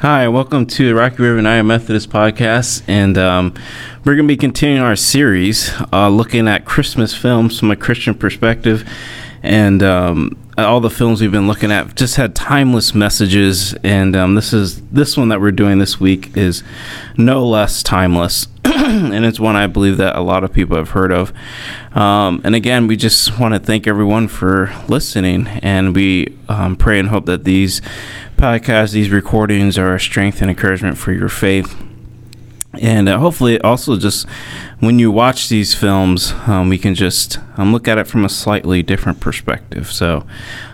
Hi, welcome to the Rocky River United Methodist podcast, and um, we're going to be continuing our series uh, looking at Christmas films from a Christian perspective. And um, all the films we've been looking at just had timeless messages, and um, this is this one that we're doing this week is no less timeless, and it's one I believe that a lot of people have heard of. Um, and again, we just want to thank everyone for listening, and we um, pray and hope that these podcasts, these recordings are a strength and encouragement for your faith. And uh, hopefully, also just when you watch these films, um, we can just um, look at it from a slightly different perspective. So,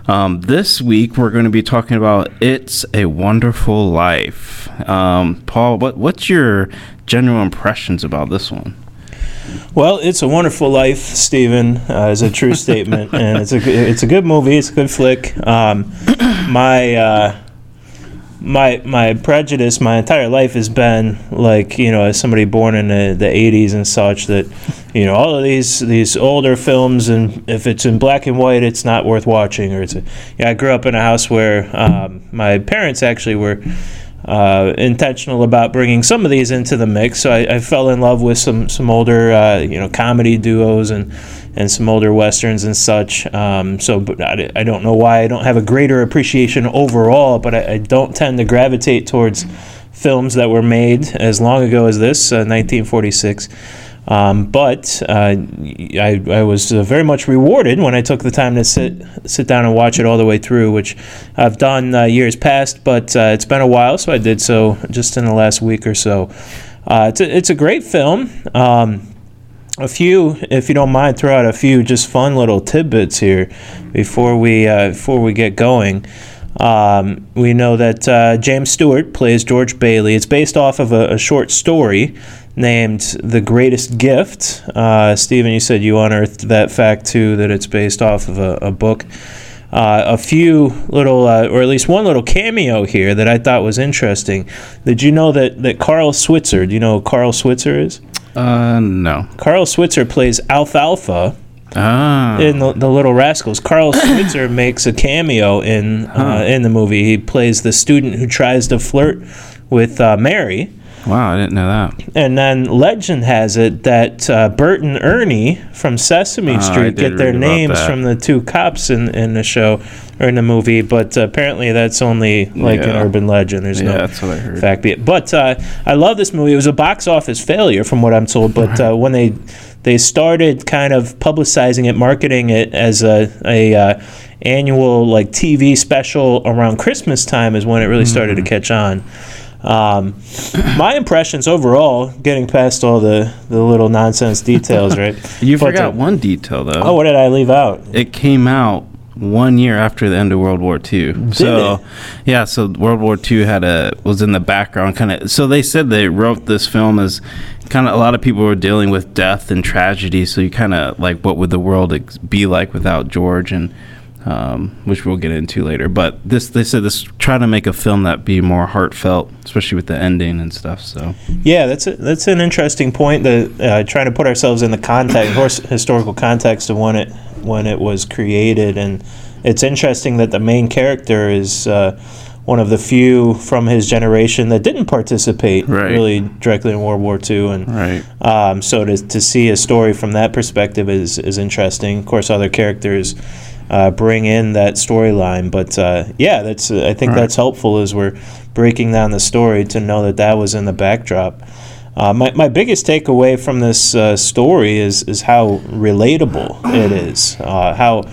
um, this week we're going to be talking about "It's a Wonderful Life." Um, Paul, what what's your general impressions about this one? Well, it's a wonderful life, Stephen. Uh, is a true statement, and it's a it's a good movie. It's a good flick. Um, my uh, my my prejudice my entire life has been like you know as somebody born in the, the 80s and such that you know all of these these older films and if it's in black and white it's not worth watching or it's a, I grew up in a house where um, my parents actually were uh, intentional about bringing some of these into the mix so I, I fell in love with some some older uh, you know comedy duos and and some older westerns and such. Um, so, I, I, don't know why I don't have a greater appreciation overall, but I, I, don't tend to gravitate towards films that were made as long ago as this, uh, 1946. Um, but uh, I, I was uh, very much rewarded when I took the time to sit sit down and watch it all the way through, which I've done uh, years past, but uh, it's been a while, so I did so just in the last week or so. Uh, it's, a, it's a great film. Um, a few, if you don't mind, throw out a few just fun little tidbits here before we uh, before we get going. Um, we know that James Stewart plays George Bailey. It's based off of a, a short story named "The Greatest Gift." Uh, Stephen, you said you unearthed that fact too, that it's based off of a, a book. Uh, a few little, uh, or at least one little cameo here that I thought was interesting. Did you know that, that Carl Switzer, do you know who Carl Switzer is? Uh, no. Carl Switzer plays Alfalfa Ah. in the, the Little Rascals. Carl Switzer makes a cameo in uh, Huh. in the movie. He plays the student who tries to flirt with uh, Mary. Wow, I didn't know that. And then legend has it that uh, Bert and Ernie from Sesame Ah, Street get their names from the two cops in, in the show or in the movie, but uh, apparently that's only like an urban legend. There's Yeah, no that's what I heard. fact be it. But uh, I love this movie. It was a box office failure, from what I'm told. But uh, when they they started kind of publicizing it, marketing it as a a uh, annual like TV special around Christmas time is when it really started to Mm-hmm. catch on. Um, my impressions overall, getting past all the, the little nonsense details, right? You But, forgot uh, one detail though. Oh, what did I leave out? it came out one year after the end of World War II. so, it? yeah, so World War II had a was in the background, kind of. So they said they wrote this film as kind of a lot of people were dealing with death and tragedy. So you kind of like, what would the world ex- be like without George and. Um, which we'll get into later, but this they said this try to make a film that be more heartfelt, especially with the ending and stuff. So Yeah, that's a, that's an interesting point. That uh, trying to put ourselves in the context, historical context of when it when it was created, and it's interesting that the main character is uh, one of the few from his generation that didn't participate Right. really directly in World War II, and right, um, so to, to see a story from that perspective is, is interesting. Of course, other characters uh, bring in that storyline, but uh, yeah, that's I think Right. that's helpful as we're breaking down the story to know that that was in the backdrop. Uh, my, my biggest takeaway from this uh, story is is how relatable it is. Uh, how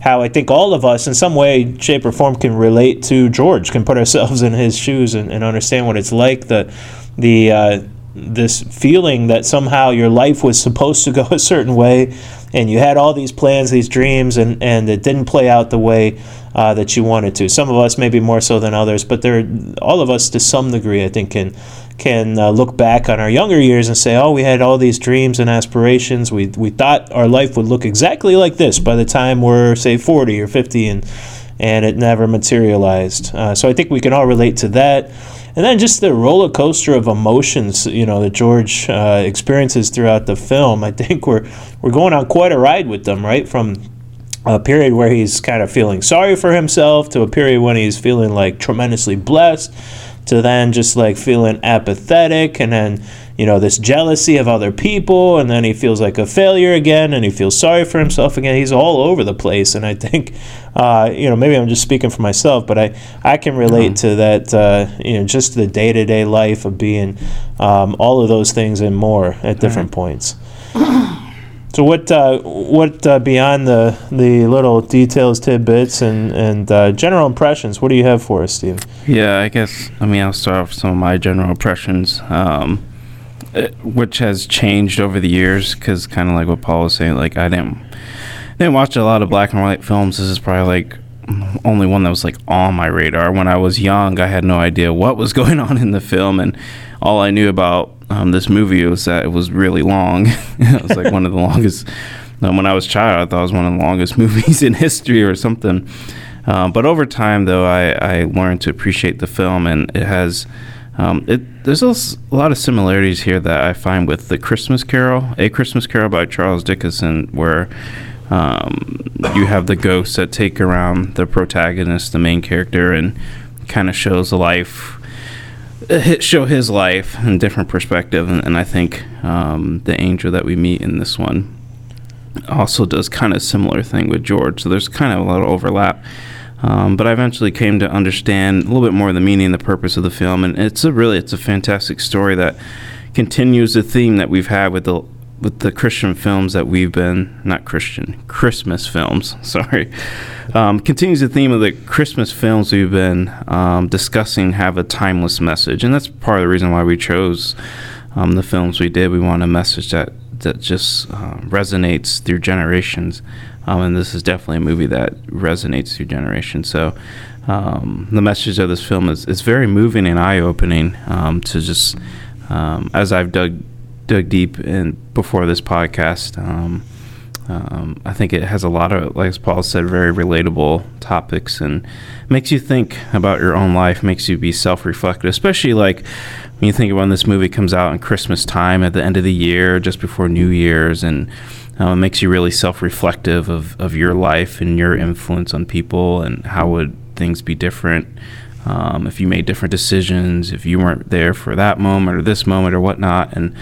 how I think all of us, in some way, shape, or form, can relate to George, can put ourselves in his shoes and, and understand what it's like. The the uh, this feeling that somehow your life was supposed to go a certain way, and you had all these plans, these dreams, and and it didn't play out the way uh, that you wanted to. Some of us maybe more so than others, but there, all of us to some degree, I think, can can uh, look back on our younger years and say, "Oh, we had all these dreams and aspirations. We we thought our life would look exactly like this by the time we're say 40 or 50, and and it never materialized." Uh, so I think we can all relate to that. And then just the roller coaster of emotions, you know, that George uh, experiences throughout the film. I think we're we're going on quite a ride with them, right? From a period where he's kind of feeling sorry for himself to a period when he's feeling like tremendously blessed to then just like feeling apathetic and then you know this jealousy of other people and then he feels like a failure again and he feels sorry for himself again. He's all over the place and i think uh, you know maybe i'm just speaking for myself but i i can relate mm-hmm. to that uh, you know just the day-to-day life of being um, all of those things and more at different points so what uh, what uh, beyond the the little details, tidbits, and and uh, general impressions? What do you have for us, Steve? Yeah, I guess I mean I'll start off with some of my general impressions, um, it, which has changed over the years because kind of like what Paul was saying, like I didn't didn't watch a lot of black and white films. This is probably like only one that was like on my radar. When I was young, I had no idea what was going on in the film, and all I knew about um, this movie was that it was really long. it was like one of the longest. Um, when I was a child, I thought it was one of the longest movies in history or something. Um, but over time, though, I, I learned to appreciate the film, and it has. Um, it, there's a, lot of similarities here that I find with the Christmas Carol, A Christmas Carol by Charles Dickens, where um, you have the ghosts that take around the protagonist, the main character, and kind of shows the life show his life in different perspective, and, and I think um, the angel that we meet in this one also does kind of similar thing with George. So there's kind of a lot of overlap. Um, but I eventually came to understand a little bit more of the meaning and the purpose of the film, and it's a really it's a fantastic story that continues the theme that we've had with the with the Christian films that we've been not Christian Christmas films. Sorry, um, continues the theme of the Christmas films we've been um, discussing have a timeless message, and that's part of the reason why we chose um, the films we did. We want a message that that just uh, resonates through generations, um, and this is definitely a movie that resonates through generations. So. Um, the message of this film is, is very moving and eye opening to just as I've dug dug deep in before this podcast. Um, um, I think it has a lot of, like Paul said, very relatable topics and makes you think about your own life, makes you be self reflective, especially like when you think when this movie comes out in Christmas time at the end of the year, just before New Year's, and uh, it makes you really self reflective of, of your life and your influence on people and how would things be different. Um, if you made different decisions, if you weren't there for that moment or this moment or whatnot, and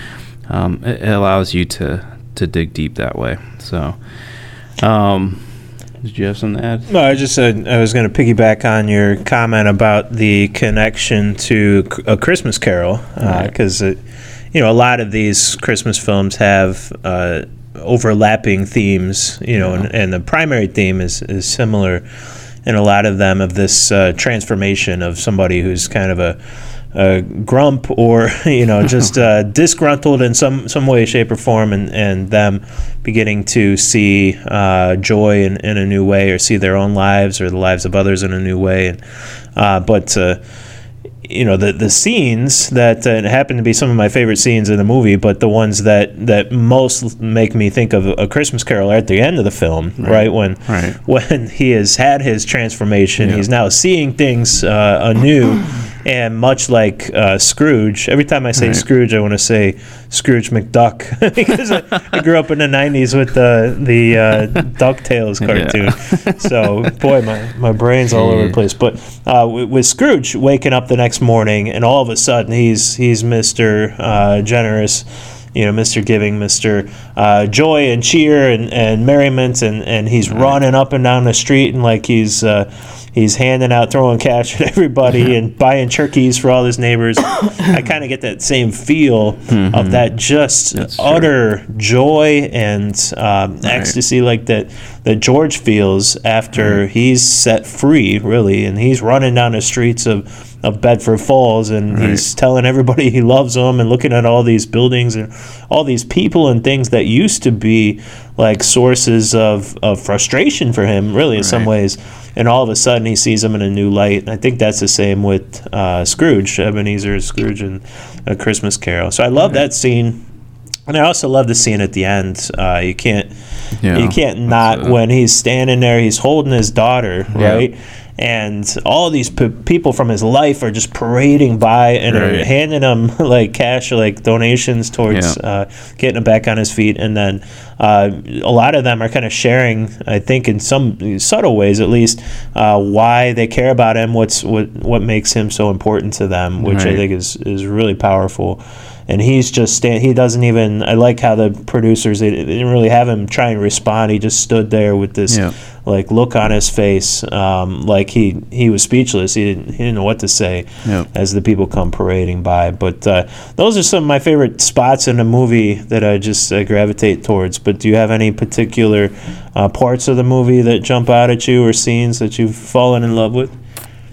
um, it, it, allows you to to dig deep that way. So, um, did you have something to add? No, I just said I was going to piggyback on your comment about the connection to a Christmas Carol because uh, right. you know a lot of these Christmas films have. Uh, overlapping themes you know yeah. and, and the primary theme is, is similar in a lot of them of this uh, transformation of somebody who's kind of a uh, grump or you know just uh, disgruntled in some some way, shape, or form, and and them beginning to see uh, joy in, in a new way, or see their own lives or the lives of others in a new way, and uh, but. Uh, you know the the scenes that uh, happen to be some of my favorite scenes in the movie, but the ones that, that most make me think of a Christmas Carol are at the end of the film, right? right? When right. when he has had his transformation, yeah. he's now seeing things uh, anew, and much like uh, Scrooge, every time I say right. Scrooge, I want to say Scrooge McDuck because I, I, grew up in the '90s with the the uh, Ducktales cartoon. Yeah. so boy, my, my brain's all over the place. But uh, with, with, Scrooge waking up the next morning, and all of a sudden he's he's Mister uh, Generous you know, Mr. Giving, Mr. Uh, joy and cheer and, and merriment, and, and he's right. running up and down the street and like he's uh, he's handing out, throwing cash at everybody, and buying turkeys for all his neighbors. I kind of get that same feel mm-hmm. of that just That's utter true. joy and um, right. ecstasy, like that that George feels after right. he's set free, really, and he's running down the streets of of Bedford Falls, and right. he's telling everybody he loves them, and looking at all these buildings and all these people and things that used to be like sources of, of frustration for him, really, in right. some ways and all of a sudden he sees them in a new light. And I think that's the same with uh, Scrooge, Ebenezer Scrooge, and A Christmas Carol. So I love that scene, and I also love the scene at the end. Uh, you can't, yeah, you can't not when he's standing there, he's holding his daughter, right? And all these p- people from his life are just parading by and are handing him like cash, like donations towards Yeah. uh, getting him back on his feet, and then uh, a lot of them are kind of sharing, I think, in some subtle ways at least, uh, why they care about him, what's what what makes him so important to them, which I think is is really powerful. And he's just stand. He doesn't even. I like how the producers they, they didn't really have him try and respond. He just stood there with this Yeah. Like look on his face, um, like he he was speechless. He didn't he didn't know what to say Yeah. as the people come parading by. But uh, those are some of my favorite spots in the movie that I just uh, gravitate towards. But do you have any particular uh, parts of the movie that jump out at you or scenes that you've fallen in love with?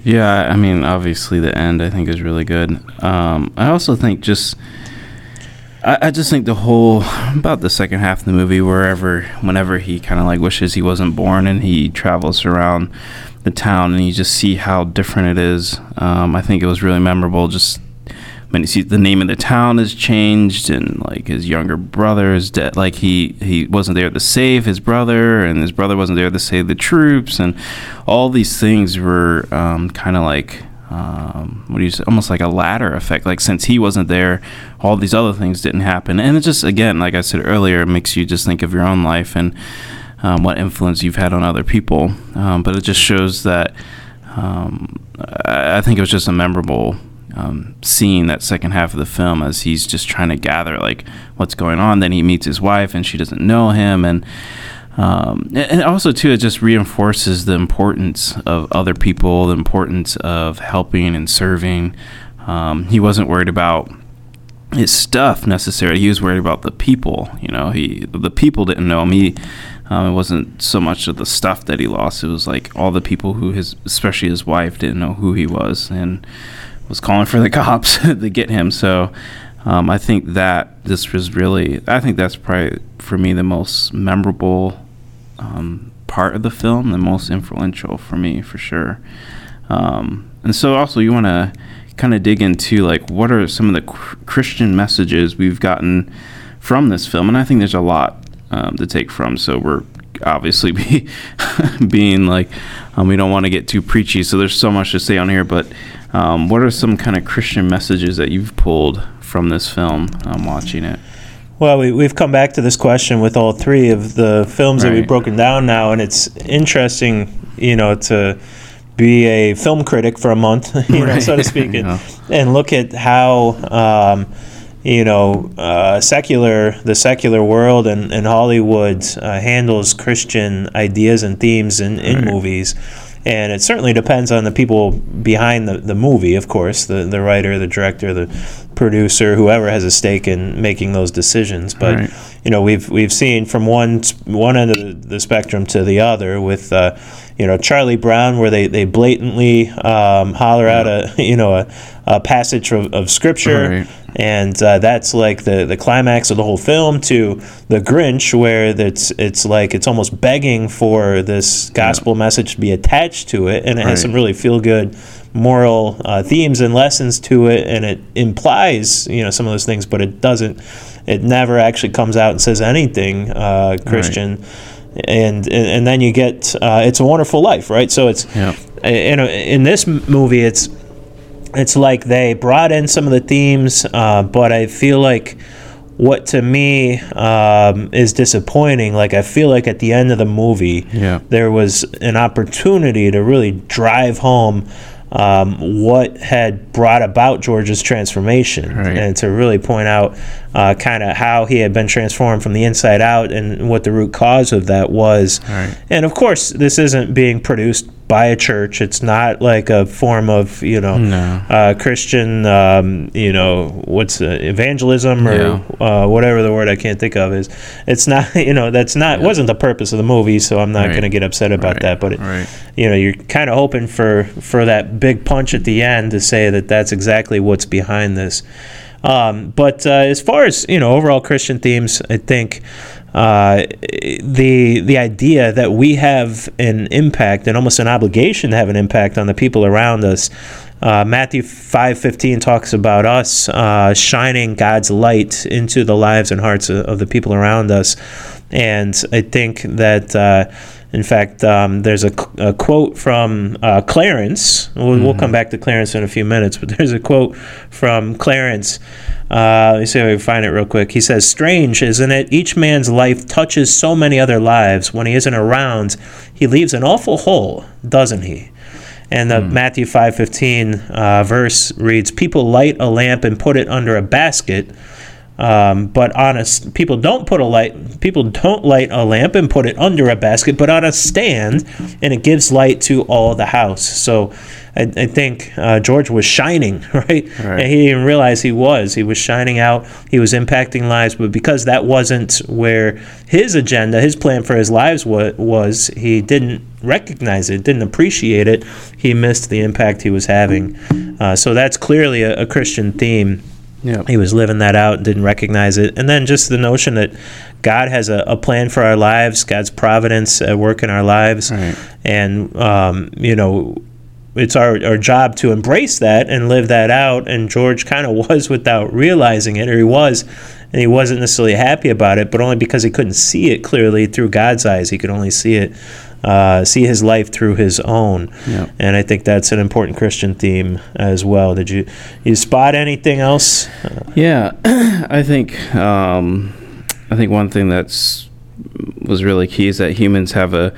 Yeah, I mean, obviously the end I think is really good. Um, I also think just, I, I just think the whole about the second half of the movie, wherever, whenever he kind of like wishes he wasn't born, and he travels around the town, and you just see how different it is. Um, I think it was really memorable. Just when you see the name of the town has changed, and like his younger brother is dead. Like he he wasn't there to save his brother, and his brother wasn't there to save the troops, and all these things were um, kind of like um, what do you say? Almost like a ladder effect. Like since he wasn't there, all these other things didn't happen, and it just again, like I said earlier, it makes you just think of your own life and um, what influence you've had on other people. Um, but it just shows that um, I, I think it was just a memorable um, scene that second half of the film as he's just trying to gather like what's going on. Then he meets his wife and she doesn't know him, and um, and also too it just reinforces the importance of other people, the importance of helping and serving. Um, he wasn't worried about his stuff necessarily. He was worried about the people. You know, he the people didn't know him. Um, it wasn't so much of the stuff that he lost. It was like all the people who his, especially his wife, didn't know who he was and was calling for the cops to get him. So um, I think that this was really. I think that's probably for me the most memorable um, part of the film, the most influential for me for sure. Um, and so also you want to kind of dig into like what are some of the cr- Christian messages we've gotten from this film, and I think there's a lot um, to take from. So we're obviously be being like um, we don't want to get too preachy, so there's so much to say on here. But um, what are some kind of Christian messages that you've pulled from this film? Um, watching it. Well, we, we've come back to this question with all three of the films that we've broken down now, and it's interesting, you know, to be a film critic for a month, you know, so to speak, and, Yeah. and look at how, um, you know, uh, secular, the secular world and, and Hollywood uh, handles Christian ideas and themes in, in movies. And it certainly depends on the people behind the, the movie, of course, the, the writer, the director, the producer, whoever has a stake in making those decisions. But Right. You know, we've we've seen from one one end of the, spectrum to the other with uh, you know Charlie Brown, where they they blatantly um, holler out a you know a, a passage of, of scripture. Right. And uh, that's like the, the climax of the whole film. To the Grinch, where it's it's like it's almost begging for this gospel message to be attached to it, and it Right. has some really feel good moral uh, themes and lessons to it, and it implies you know some of those things, but it doesn't. It never actually comes out and says anything uh, Christian. And, and and then you get uh, it's a wonderful life, right? So it's Yeah. in a, in this movie, it's it's like they brought in some of the themes, uh, but I feel like what to me um, is disappointing. Like I feel like at the end of the movie, Yeah. there was an opportunity to really drive home um, what had brought about George's transformation, Right. and to really point out uh, kind of how he had been transformed from the inside out, and what the root cause of that was. Right. And of course, this isn't being produced by a church. It's not like a form of you know No. uh, Christian um, you know what's uh, evangelism or uh, whatever the word I can't think of is. It's not you know that's not wasn't the purpose of the movie. So I'm not Right. going to get upset about Right. that. But it, Right. you know you're kind of hoping for for that big punch at the end to say that that's exactly what's behind this. Um, but uh, as far as you know, overall Christian themes, I think uh, the the idea that we have an impact and almost an obligation to have an impact on the people around us. Uh, Matthew five fifteen talks about us uh, shining God's light into the lives and hearts of, of the people around us, and I think that. In fact, um, there's a, a, quote from uh, Clarence. We'll, mm-hmm. we'll, come back to Clarence in a few minutes, but there's a quote from Clarence. Uh, let me see if I can find it real quick. He says, Strange, isn't it? Each man's life touches so many other lives. When he isn't around, he leaves an awful hole, doesn't he? And the mm. Matthew 5.15 uh, verse reads, People light a lamp and put it under a basket um, but honest, people don't put a light. People don't light a lamp and put it under a basket, but on a stand, and it gives light to all the house. So, I, I think uh, George was shining, right? right? And he didn't realize he was. He was shining out. He was impacting lives, but because that wasn't where his agenda, his plan for his lives was, was he didn't recognize it, didn't appreciate it. He missed the impact he was having. Uh, so that's clearly a, a Christian theme yeah. He was living that out and didn't recognize it. And then just the notion that God has a, a plan for our lives, God's providence at work in our lives. Right. And, um, you know, it's our, our job to embrace that and live that out. And George kind of was without realizing it, or he was, and he wasn't necessarily happy about it, but only because he couldn't see it clearly through God's eyes. He could only see it uh, see his life through his own. Yeah. And I think that's an important Christian theme as well. Did you you spot anything else? Yeah, I think um, I think one thing that's was really key is that humans have a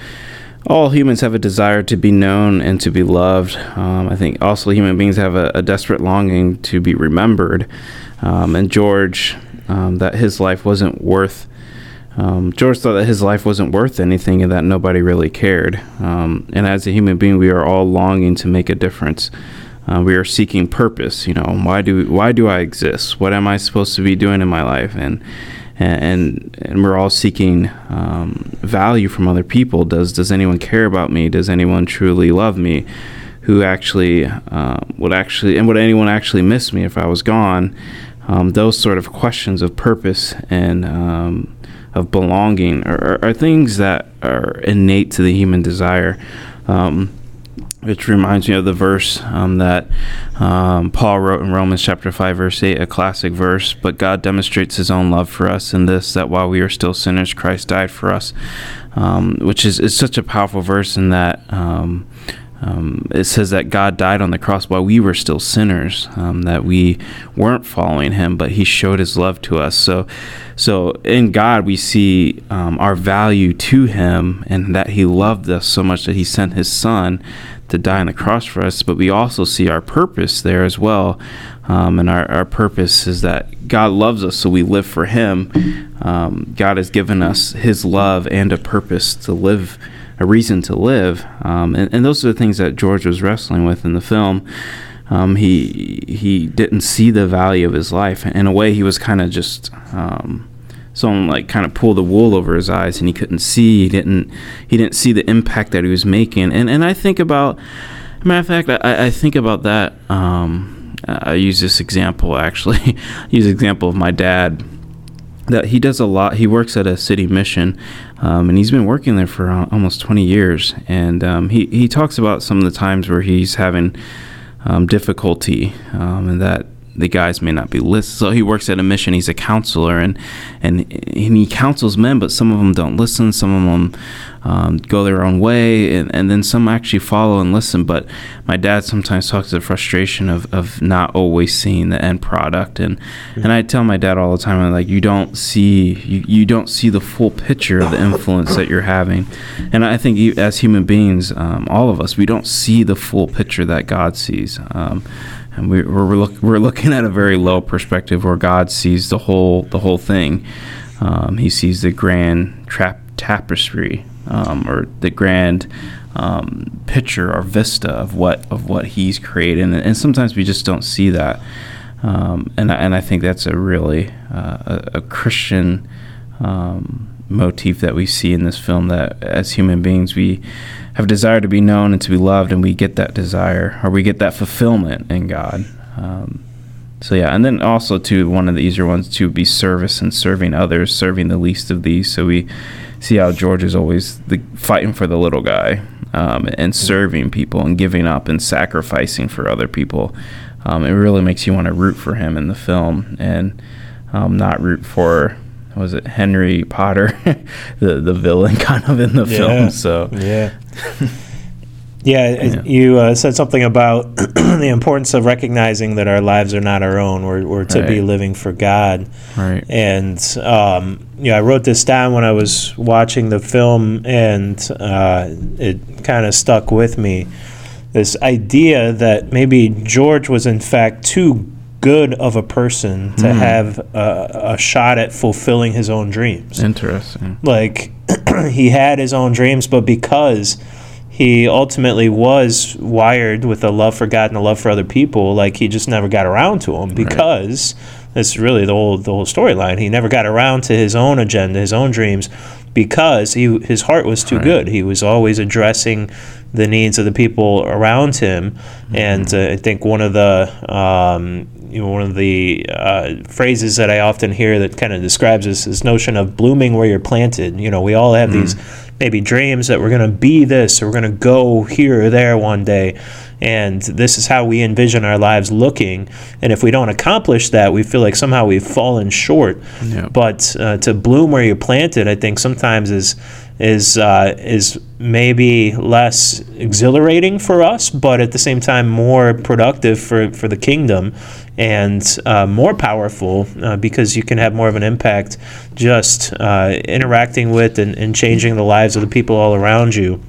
all humans have a desire to be known and to be loved. Um, I think also human beings have a, a desperate longing to be remembered. Um, and George, um, that his life wasn't worth um, George thought that his life wasn't worth anything and that nobody really cared. Um, and as a human being, we are all longing to make a difference. Uh, we are seeking purpose. You know, why do why do I exist? What am I supposed to be doing in my life? And and and we're all seeking um, value from other people. Does does anyone care about me? Does anyone truly love me? Who actually uh, would actually and would anyone actually miss me if I was gone? Um, those sort of questions of purpose and um, of belonging are, are, things that are innate to the human desire. Um, which reminds me of the verse um, that um, Paul wrote in Romans chapter 5, verse 8, a classic verse. But God demonstrates his own love for us in this, that while we are still sinners, Christ died for us, um, which is, is such a powerful verse in that um, it says that God died on the cross while we were still sinners, um, that we weren't following Him, but He showed His love to us. So, so in God we see um, our value to Him, and that He loved us so much that He sent His Son to die on the cross for us. But we also see our purpose there as well, um, and our, our purpose is that God loves us, so we live for Him. Um, God has given us His love and a purpose to live a reason to live. Um, and, and, those are the things that George was wrestling with in the film. Um, he he didn't see the value of his life. In a way, he was kind of just um, someone like kind of pulled the wool over his eyes, and he couldn't see. He didn't he didn't see the impact that he was making. And and I think about, matter of fact, I, I think about that. Um, I use this example actually. use example of my dad that he does a lot. He works at a city mission, um, and he's been working there for almost 20 years. And um, he he talks about some of the times where he's having um, difficulty, um, and that the guys may not be listening. So he works at a mission. He's a counselor, and and and he counsels men, but some of them don't listen. Some of them um, go their own way, and, and then some actually follow and listen. But my dad sometimes talks to the frustration of, of not always seeing the end product, and mm-hmm. and I tell my dad all the time, I'm like, you don't see you, you don't see the full picture of the influence that you're having, and I think as human beings, um, all of us, we don't see the full picture that God sees. Um, and we, we're look, we're looking at a very low perspective where God sees the whole the whole thing. Um, he sees the grand trap tapestry um, or the grand um, picture or vista of what of what he's created, and, and sometimes we just don't see that. Um, and and I think that's a really uh, a, a, Christian um, motif that we see in this film. That as human beings, we have desire to be known and to be loved, and we get that desire or we get that fulfillment in God. Um, so yeah, and then also to one of the easier ones to be service and serving others, serving the least of these. So we see how George is always the, fighting for the little guy um, and serving people and giving up and sacrificing for other people. Um, it really makes you want to root for him in the film and um, not root for was it Henry Potter, the the villain kind of in the Yeah. film. So Yeah. Yeah, Yeah. you uh, said something about the importance of recognizing that our lives are not our own. We're, we're to be living for God. right, And um, yeah, I wrote this down when I was watching the film, and uh, it kind of stuck with me. This idea that maybe George was in fact too good of a person to Hmm. have a, a shot at fulfilling his own dreams interesting. like he had his own dreams but because he ultimately was wired with a love for god and a love for other people like he just never got around to them because that's really the whole the whole storyline. He never got around to his own agenda his own dreams because he his heart was too Right. good. He was always addressing the needs of the people around him. And uh, i think one of the um, you know, one of the uh, phrases that I often hear that kind of describes this this notion of blooming where you're planted. You know, we all have these maybe dreams that we're going to be this or we're going to go here or there one day. And this is how we envision our lives looking. And if we don't accomplish that, we feel like somehow we've fallen short. Yeah. But uh, to bloom where you're planted, I think sometimes is is uh, is maybe less exhilarating for us, but at the same time more productive for, for the kingdom and uh, more powerful uh, because you can have more of an impact just uh, interacting with and, and changing the lives of the people all around you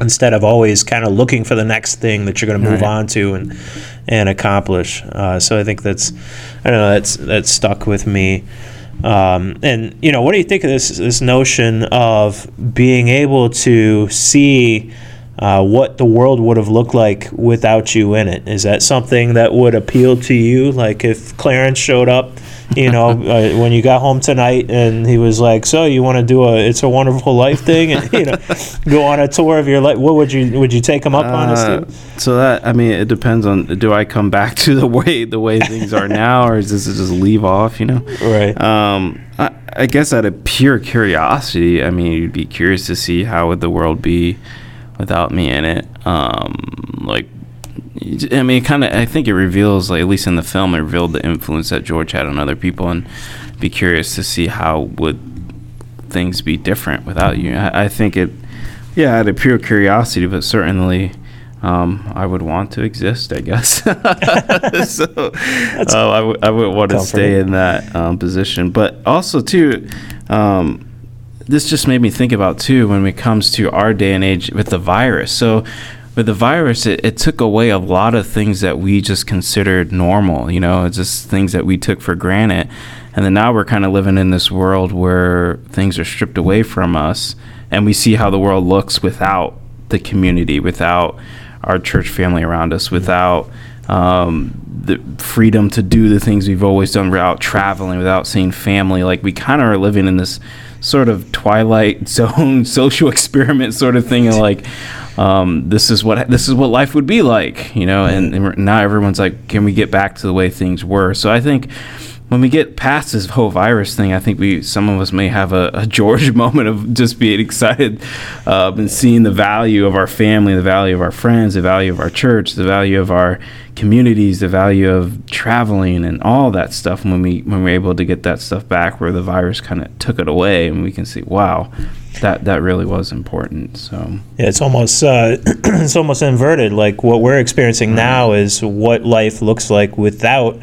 instead of always kind of looking for the next thing that you're going to move Right. on to and and accomplish. Uh, so I think that's I don't know that's that's stuck with me. Um, and you know, what do you think of this this notion of being able to see uh, what the world would have looked like without you in it? Is that something that would appeal to you? Like if Clarence showed up, you know, uh, when you got home tonight, and he was like, "So you want to do a It's a Wonderful Life thing, and you know, go on a tour of your life?" What would you would you take him up on? Uh, thing? so that I mean, it depends on do I come back to the way the way things are now, or is this just leave off? You know. Right. Um, I, I guess out of pure curiosity, I mean, you'd be curious to see how would the world be without me in it. Um, like, I mean, kind of. I think it reveals, like at least in the film, it revealed the influence that George had on other people, and be curious to see how would things be different without you. I, I think it, yeah, out of pure curiosity, but certainly. Um, I would want to exist, I guess. so uh, I, w- I would want to stay in that um, position. But also, too, um, this just made me think about too when it comes to our day and age with the virus. So with the virus, it, it took away a lot of things that we just considered normal. You know, just things that we took for granted. And then now we're kind of living in this world where things are stripped away from us, and we see how the world looks without the community, without our church family around us, without um, the freedom to do the things we've always done without traveling, without seeing family. Like we kind of are living in this sort of twilight zone social experiment sort of thing, and like um, this is what this is what life would be like, you know. And, and now everyone's like, can we get back to the way things were? So I think when we get past this whole virus thing, I think we some of us may have a, a George moment of just being excited uh, and seeing the value of our family, the value of our friends, the value of our church, the value of our communities, the value of traveling and all that stuff. When we when we're able to get that stuff back, where the virus kind of took it away, and we can see, wow, that that really was important. So Yeah, it's almost uh, it's almost inverted. Like what we're experiencing now is what life looks like without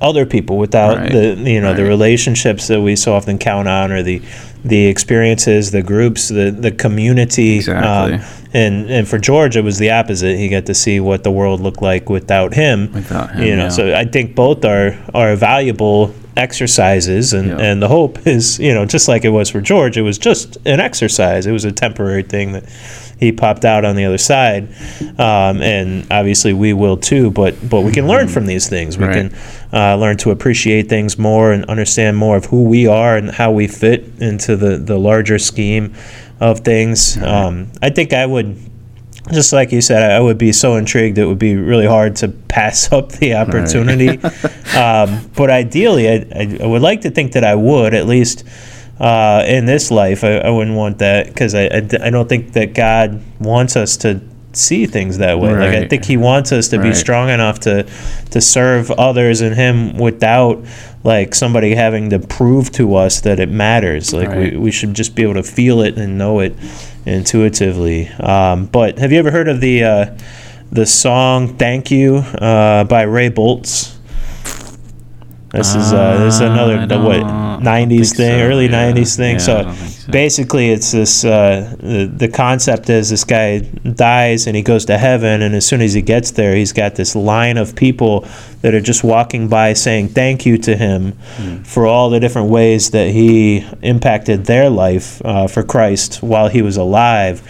other people, without Right, the you know the relationships that we so often count on, or the the experiences, the groups, the the community. Exactly. Um, and and for George, it was the opposite. He got to see what the world looked like without him. Without him, you know. yeah. So I think both are are valuable exercises, and Yeah. and the hope is you know just like it was for George, it was just an exercise. It was a temporary thing that he popped out on the other side, um, and obviously we will too. But but we can learn from these things. We Right. can uh, learn to appreciate things more and understand more of who we are and how we fit into the the larger scheme of things. Um, I think I would just like you said, I would be so intrigued. It would be really hard to pass up the opportunity. um, but ideally, I, I would like to think that I would at least uh, in this life. I, I wouldn't want that because I I don't think that God wants us to see things that way. Like I think he wants us to be strong enough to to serve others and him without like somebody having to prove to us that it matters. Like we, we should just be able to feel it and know it intuitively. Um, but have you ever heard of the uh, the song "Thank You" uh, by Ray Boltz? This is uh, this is Uh, another the, what '90s thing, so, early yeah. '90s thing. Yeah, so so. basically, it's this uh, the the concept is this guy dies and he goes to heaven, and as soon as he gets there, he's got this line of people that are just walking by saying thank you to him Hmm. for all the different ways that he impacted their life uh, for Christ while he was alive.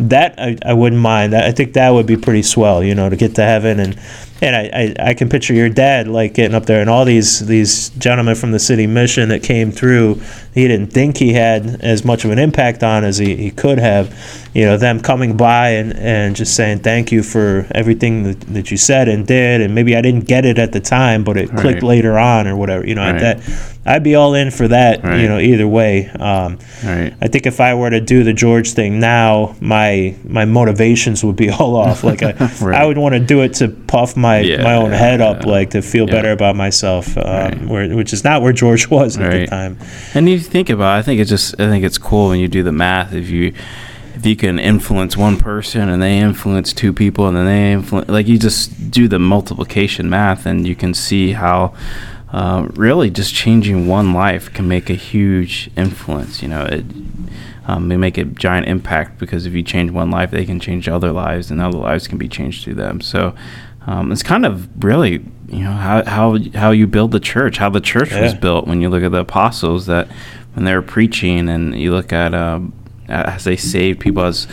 That I, I wouldn't mind. I think that would be pretty swell, you know, to get to heaven and and I, I, I can picture your dad like getting up there and all these these gentlemen from the city mission that came through. He didn't think he had as much of an impact on as he, he could have. You know, them coming by and, and just saying thank you for everything that, that you said and did. And maybe I didn't get it at the time, but it clicked Right. later on or whatever. You know, Right. that I'd be all in for that. You know, either way. Um, Right. I think if I were to do the George thing now, my my motivations would be all off. Like I, Right. I would want to do it to puff my Yeah, my own head up, yeah, like to feel yeah. better about myself, um, Right. where, which is not where George was at the time. And you think about, it, I think it's just, I think it's cool when you do the math. If you, if you can influence one person and they influence two people and then they influence, like you just do the multiplication math and you can see how, uh, really just changing one life can make a huge influence. You know, it, um, they make a giant impact because if you change one life, they can change other lives, and other lives can be changed through them. So um, it's kind of really, you know, how how how you build the church, how the church was built. When you look at the apostles, that when they were preaching, and you look at um, as they saved people, as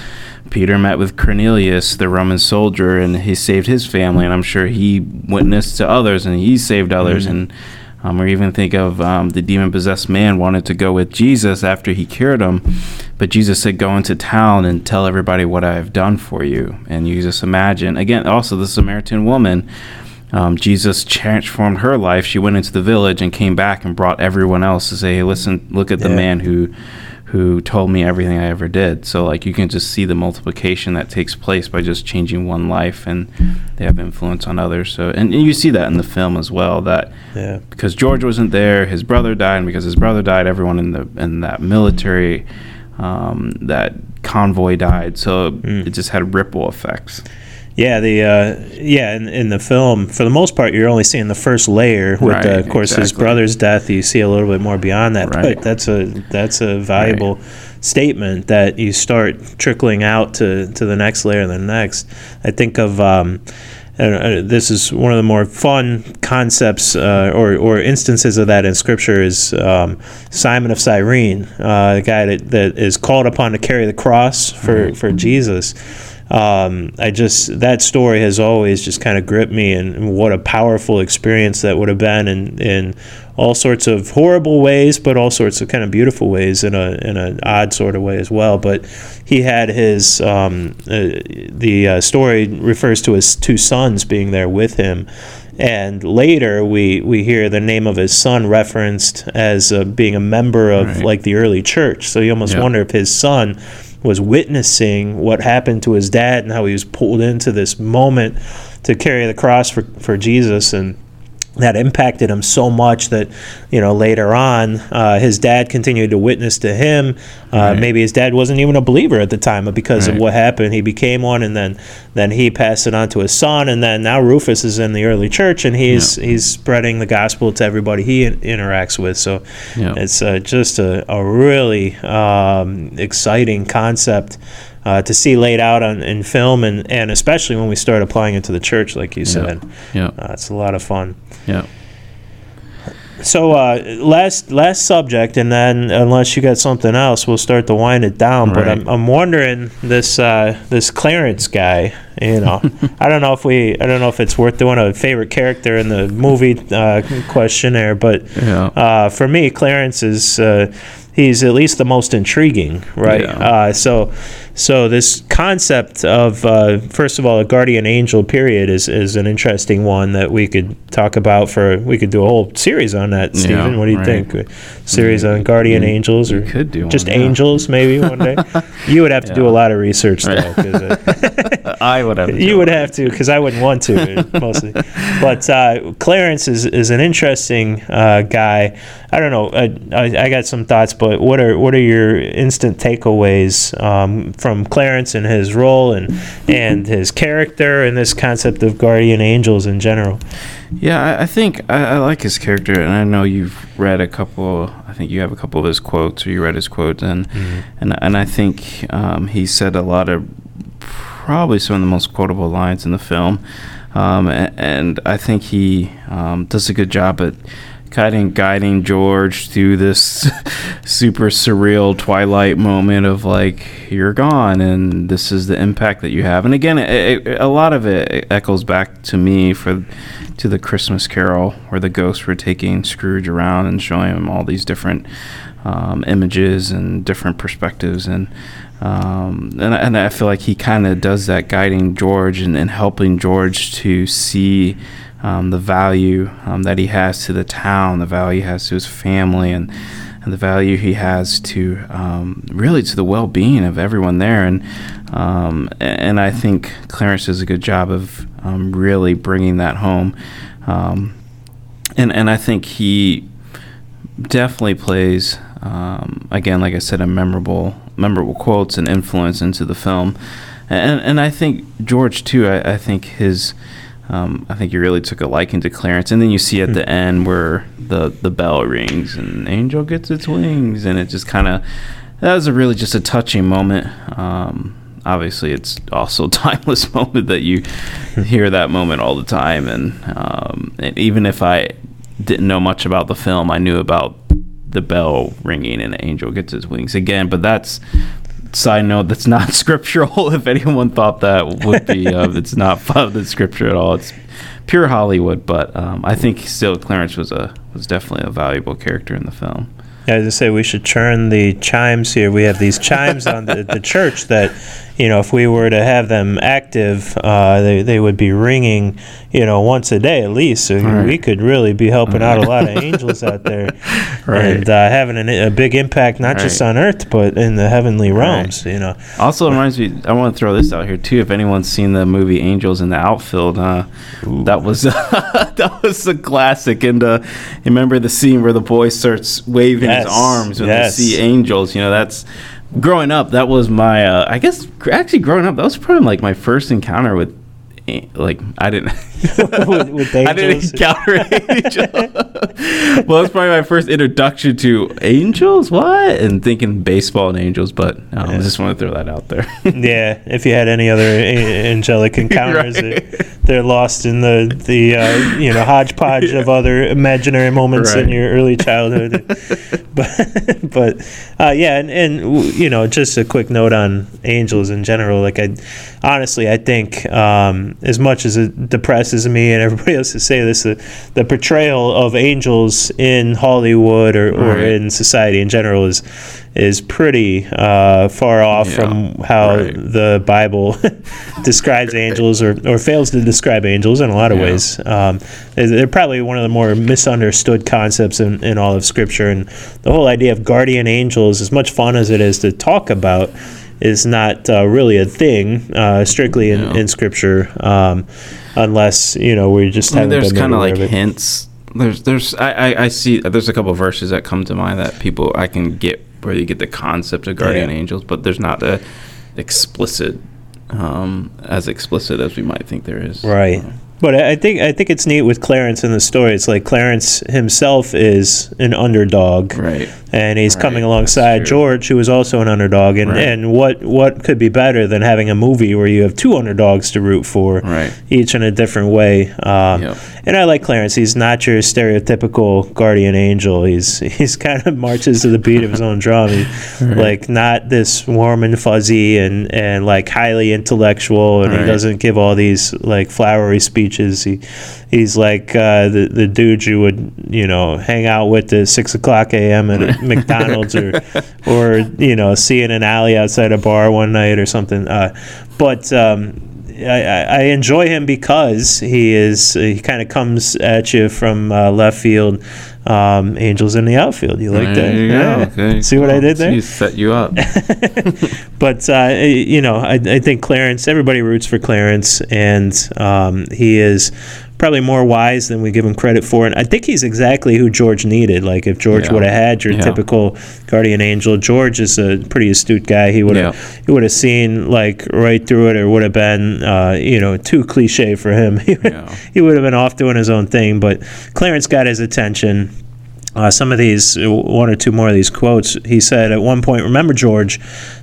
Peter met with Cornelius, the Roman soldier, and he saved his family, and I'm sure he witnessed to others, and he saved others, and um, or even think of um, the demon possessed man wanted to go with Jesus after he cured him, but Jesus said, Go into town and tell everybody what I have done for you. And you just imagine, again, also the Samaritan woman, um, Jesus transformed her life. She went into the village and came back and brought everyone else to say, Hey, listen, look at the Yeah. man who. Who told me everything I ever did? So, like, you can just see the multiplication that takes place by just changing one life, and they have influence on others. So, and, and you see that in the film as well. That Yeah, because George wasn't there, his brother died, and because his brother died, everyone in the in that military, um, that convoy died. So Mm. it just had ripple effects. Yeah. The uh, yeah in, in the film, for the most part, you're only seeing the first layer. With Right, uh, of course his brother's death, you see a little bit more beyond that. Right. But that's a that's a valuable statement that you start trickling out to to the next layer and the next. I think of. Um, and, uh, this is one of the more fun concepts uh, or, or instances of that in Scripture is um, Simon of Cyrene, uh, the guy that, that is called upon to carry the cross for, for Jesus. Um, I just that story has always just kind of gripped me, and, and what a powerful experience that would have been in, in all sorts of horrible ways, but all sorts of kind of beautiful ways in a in an odd sort of way as well. But he had his um, uh, the uh, story refers to his two sons being there with him. And later, we, we hear the name of his son referenced as uh, being a member of Right. like the early church. So you almost wonder if his son was witnessing what happened to his dad and how he was pulled into this moment to carry the cross for, for Jesus. And that impacted him so much that you know later on uh, his dad continued to witness to him uh, Right. maybe his dad wasn't even a believer at the time but because of what happened he became one and then then he passed it on to his son and then now Rufus is in the early church and he's he's spreading the gospel to everybody he in- interacts with so Yeah. it's uh, just a, a really um, exciting concept uh, to see laid out on, in film and, and especially when we start applying it to the church like you said Yeah. uh, it's a lot of fun Yeah. so uh, last last subject, and then unless you got something else, we'll start to wind it down. But I'm, I'm wondering this uh, this Clarence guy. You know, I don't know if we I don't know if it's worth doing a favorite character in the movie uh, questionnaire, but Yeah. uh, for me, Clarence is uh, he's at least the most intriguing, right? Yeah. Uh, so, so this concept of uh, first of all, a guardian angel period is is an interesting one that we could talk about for. We could do a whole series on that, Yeah, Stephen. what do you right. think? A series on guardian angels, or could do just one, yeah. angels, maybe one day. you would have to do a lot of research, though. Right. 'cause, I would have. You would have to because I wouldn't want to mostly. But uh, Clarence is, is an interesting uh, guy. I don't know. I, I, I got some thoughts, but what are what are your instant takeaways um, from Clarence and his role and and his character and this concept of guardian angels in general? Yeah, I, I think I, I like his character, and I know you've read a couple. I think you have a couple of his quotes, or you read his quotes, and and and I think um, he said a lot of probably some of the most quotable lines in the film, um, and, and I think he um, does a good job at guiding guiding George through this super surreal twilight moment of like you're gone and this is the impact that you have. And again it, it, a lot of it echoes back to me for to the Christmas Carol where the ghosts were taking Scrooge around and showing him all these different um, images and different perspectives. And um, and, and I feel like he kind of does that guiding George and, and helping George to see um, the value um, that he has to the town, the value he has to his family, and and the value he has to um, really to the well-being of everyone there. And um, and I think Clarence does a good job of um, really bringing that home. And and I think he definitely plays again, like I said, a memorable memorable quotes and influence into the film. And and I think George too. I, I think his um, I think he really took a liking to Clarence, and then you see at the end where the the bell rings and Angel gets its wings, and it just kind of that was a really just a touching moment. Um, obviously, it's also a timeless moment that you hear that moment all the time, and, um, and even if I didn't know much about the film, I knew about the bell ringing and the Angel gets his wings again. But that's side note that's not scriptural if anyone thought that would be uh, it's not found in scripture at all it's pure hollywood but um, i think still clarence was a was definitely a valuable character in the film Yeah, as I say, we should turn the chimes here. We have these chimes on the, the church that, you know, if we were to have them active, uh, they, they would be ringing, you know, once a day at least. So Right. we could really be helping out a lot of angels out there Right. and uh, having an, a big impact, not just on earth, but in the heavenly realms, you know. also reminds me i want to throw this out here too if anyone's seen the movie angels in the outfield uh, that was that was a classic and uh, remember the scene where the boy starts waving Yes, his arms when yes. they see angels you know that's growing up that was my uh, i guess actually growing up that was probably like my first encounter with like i didn't With- with I didn't encounter angels. well, it's probably my first introduction to angels. What? And thinking baseball and angels, but um, I just want to throw that out there. Yeah, if you had any other a- angelic encounters, Right. they're, they're lost in the the uh, you know hodgepodge of other imaginary moments in your early childhood. but but uh, yeah, and, and you know, just a quick note on angels in general. Like I, honestly, I think um, as much as it depresses me and everybody else to say this, the, the portrayal of angels in Hollywood or, or Right. in society in general is is pretty uh, far off Yeah, from how right. the Bible describes angels or, or fails to describe angels in a lot of Yeah. ways. Um, they're they're probably one of the more misunderstood concepts in, in all of Scripture. And the whole idea of guardian angels, as much fun as it is to talk about, is not uh, really a thing uh, strictly in, Yeah. in Scripture, um, unless you know we just I mean, made kind of like it. hints. There's, there's, I, I, I see. There's a couple verses that come to mind that people I can get where you get the concept of guardian Yeah. angels, but there's not a explicit, um, as explicit as we might think there is. Right. But I think I think it's neat with Clarence in the story. It's like Clarence himself is an underdog, Right. and he's Right, coming alongside. George, who is also an underdog. And, Right. and what what could be better than having a movie where you have two underdogs to root for, Right. each in a different way? Um, Yep. And I like Clarence. He's not your stereotypical guardian angel. He's he's kind of marches to the beat of his own drum. He, Like not this warm and fuzzy and and like highly intellectual. And he doesn't give all these like flowery speeches. He he's like uh, the the dude you would you know hang out with at six o'clock a.m. at McDonald's or or you know see in an alley outside a bar one night or something. Uh, but um, I, I, enjoy him because he is he kind of comes at you from uh, left field. Um, Angels in the outfield. You like There that? you Yeah. Okay, See what I did there? He set you up. but uh, you know, I, I think Clarence. Everybody roots for Clarence, and um, he is probably more wise than we give him credit for. And I think he's exactly who George needed. Like if George Yeah. would have had your Yeah. typical guardian angel, George is a pretty astute guy. He would have Yeah. he would have seen like right through it, or would have been uh, you know too cliche for him. He would, Yeah. he would have been off doing his own thing. But Clarence got his attention. Uh, some of these, uh, one or two more of these quotes, he said at one point, Remember, George,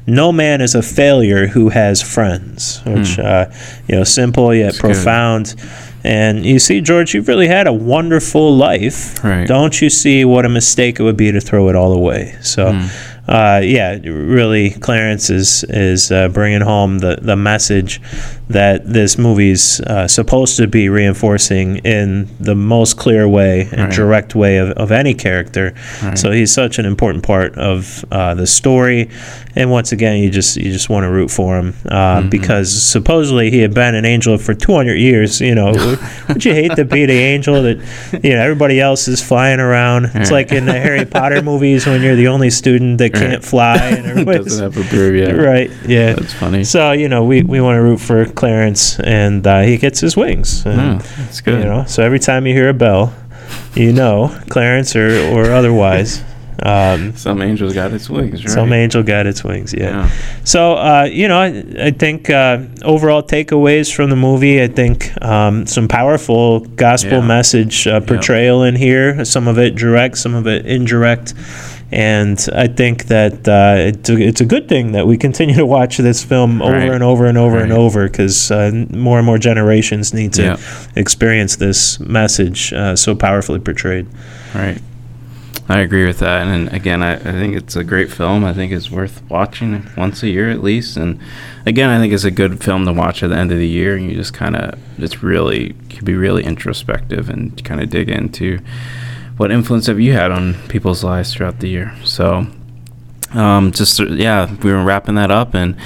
no man is a failure who has friends. Which, uh, you know, simple yet Hmm. That's good. profound. And you see, George, you've really had a wonderful life. Right. Don't you see what a mistake it would be to throw it all away? So, Hmm. Uh, yeah, really, Clarence is is uh, bringing home the the message that this movie's uh, supposed to be reinforcing in the most clear way and Right. direct way of, of any character. Right. So he's such an important part of uh, the story, and once again, you just you just want to root for him uh, Mm-hmm. because supposedly he had been an angel for 200 years. You know, would, you hate to be the angel that you know everybody else is flying around? It's Right. like in the Harry Potter movies when you're the only student that. Can't fly and Doesn't have a beer yet. right. Yeah. That's funny. So you know, we, we want to root for Clarence, and uh, he gets his wings. And, that's good. You know, so every time you hear a bell, you know Clarence or or otherwise. Um, Some angels got its wings, right? Some angel got its wings, yeah. Yeah. So, uh, you know, I, I think uh, overall takeaways from the movie, I think um, some powerful gospel Yeah. message uh, portrayal in here, some of it direct, some of it indirect. And I think that uh, it's, a, it's a good thing that we continue to watch this film over Right. and over and over and over because uh, more and more generations need to Yeah. experience this message uh, so powerfully portrayed. Right. I agree with that. And again, I, I think it's a great film. I think it's worth watching once a year at least. And again, I think it's a good film to watch at the end of the year. And you just kind of, it's really, can be really introspective and kind of dig into what influence have you had on people's lives throughout the year. So, um, just uh, yeah, we were wrapping that up, and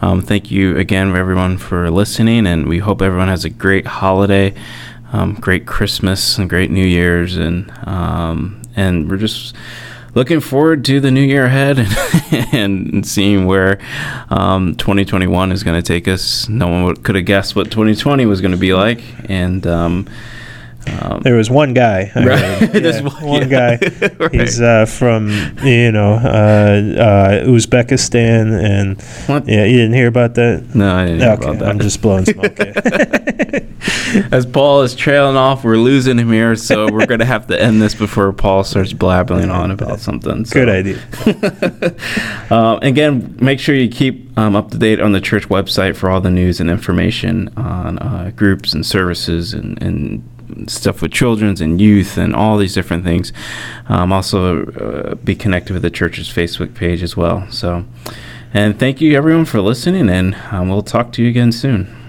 um, thank you again, everyone, for listening. And we hope everyone has a great holiday, um, great Christmas, and great New Year's, and um, and we're just looking forward to the new year ahead and, and seeing where um, 2021 is going to take us. No one could have guessed what 2020 was going to be like, and um, There was one guy. Right. heard. There's Yeah, one- one yeah. guy. Right. He's uh, from you know uh, uh, Uzbekistan, and What? yeah, you didn't hear about that. no, I didn't Okay, about that. I'm just blowing smoke. As Paul is trailing off, we're losing him here, so we're gonna have to end this before Paul starts blabbling on about something. So. Good idea. Um, again, make sure you keep um, up to date on the church website for all the news and information on uh, groups and services and, and stuff with children's and youth and all these different things. Um, also, uh, be connected with the church's Facebook page as well. So, and thank you everyone for listening, and um, we'll talk to you again soon.